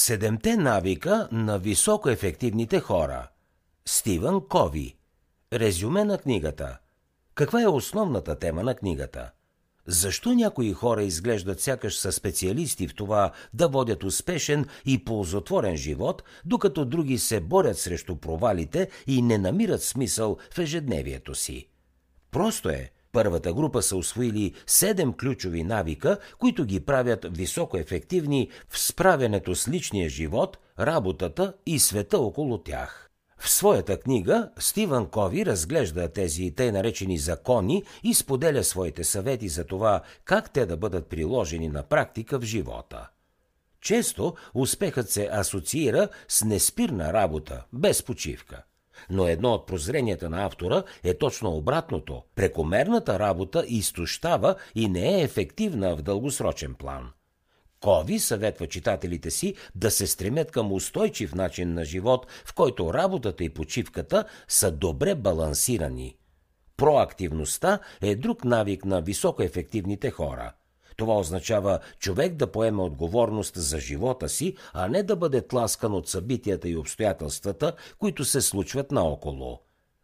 Седемте навика на високоефективните хора. Стивън Кови. Резюме на книгата. Каква е основната тема на книгата? Защо някои хора изглеждат сякаш са специалисти в това да водят успешен и ползотворен живот, докато други се борят срещу провалите и не намират смисъл в ежедневието си? Просто е. Първата група са освоили седем ключови навика, които ги правят високо ефективни в справянето с личния живот, работата и света около тях. В своята книга Стивън Кови разглежда тези тъй наречени закони и споделя своите съвети за това как те да бъдат приложени на практика в живота. Често успехът се асоциира с неспирна работа, без почивка. Но едно от прозренията на автора е точно обратното. Прекомерната работа изтощава и не е ефективна в дългосрочен план – Кови съветва читателите си да се стремят към устойчив начин на живот, в който работата и почивката са добре балансирани. Проактивността е друг навик на високоефективните хора. Това означава човек да поеме отговорност за живота си, а не да бъде тласкан от събитията и обстоятелствата, които се случват наоколо.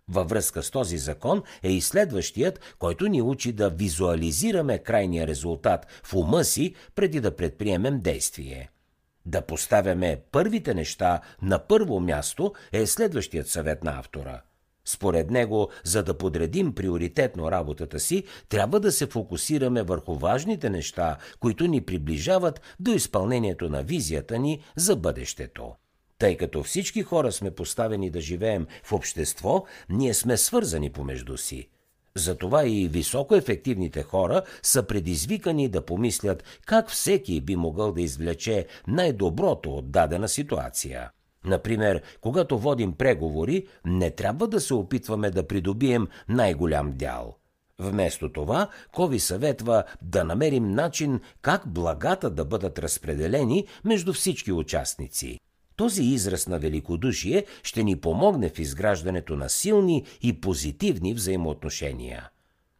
Във връзка с този закон е и следващият, който ни учи да визуализираме крайния резултат в ума си, преди да предприемем действие. Да поставяме първите неща на първо място е следващият съвет на автора. Според него, за да подредим приоритетно работата си, трябва да се фокусираме върху важните неща, които ни приближават до изпълнението на визията ни за бъдещето. Тъй като всички хора сме поставени да живеем в общество, ние сме свързани помежду си. Затова и високоефективните хора са предизвикани да помислят как всеки би могъл да извлече най-доброто от дадена ситуация. Например, когато водим преговори, не трябва да се опитваме да придобием най-голям дял. Вместо това, Кови съветва да намерим начин как благата да бъдат разпределени между всички участници. Този израз на великодушие ще ни помогне в изграждането на силни и позитивни взаимоотношения.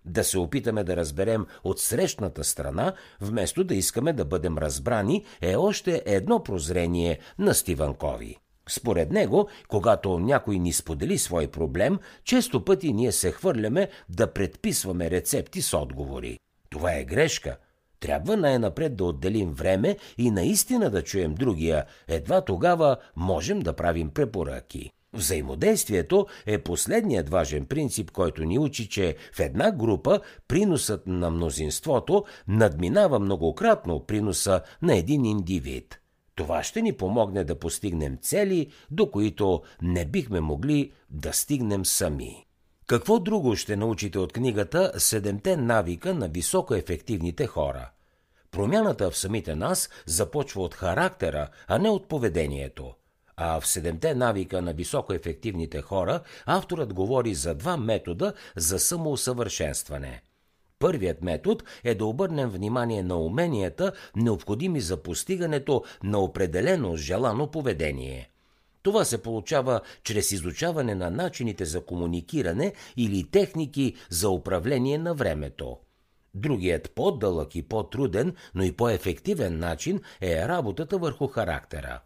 Да се опитаме да разберем от срещната страна, вместо да искаме да бъдем разбрани, е още едно прозрение на Стиван Кови. Според него, когато някой ни сподели свой проблем, често пъти ние се хвърляме да предписваме рецепти с отговори. Това е грешка – трябва най-напред да отделим време и наистина да чуем другия. Едва тогава можем да правим препоръки. Взаимодействието е последният важен принцип, който ни учи, че в една група приносът на мнозинството надминава многократно приноса на един индивид. Това ще ни помогне да постигнем цели, до които не бихме могли да стигнем сами. Какво друго ще научите от книгата «Седемте навика на високоефективните хора»? Промяната в самите нас започва от характера, а не от поведението. А в седемте навика на високоефективните хора авторът говори за два метода за самоусъвършенстване. Първият метод е да обърнем внимание на уменията, необходими за постигането на определено желано поведение – това се получава чрез изучаване на начините за комуникиране или техники за управление на времето. Другият по-дълъг и по-труден, но и по-ефективен начин е работата върху характера.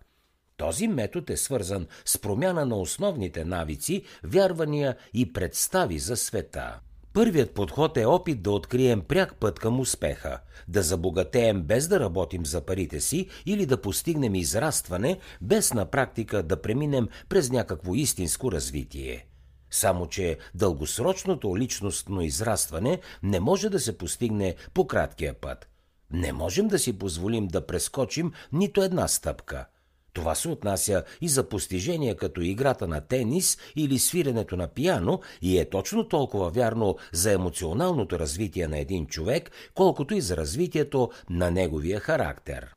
Този метод е свързан с промяна на основните навици, вярвания и представи за света. Първият подход е опит да открием пряк път към успеха, да забогатеем без да работим за парите си или да постигнем израстване, без на практика да преминем през някакво истинско развитие. Само, че дългосрочното личностно израстване не може да се постигне по краткия път. Не можем да си позволим да прескочим нито една стъпка. Това се отнася и за постижения като играта на тенис или свиренето на пияно и е точно толкова вярно за емоционалното развитие на един човек, колкото и за развитието на неговия характер.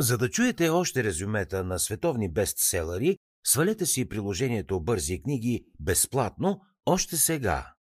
За да чуете още резюмета на световни бестселери, Свалете си приложението Бързи книги безплатно още сега.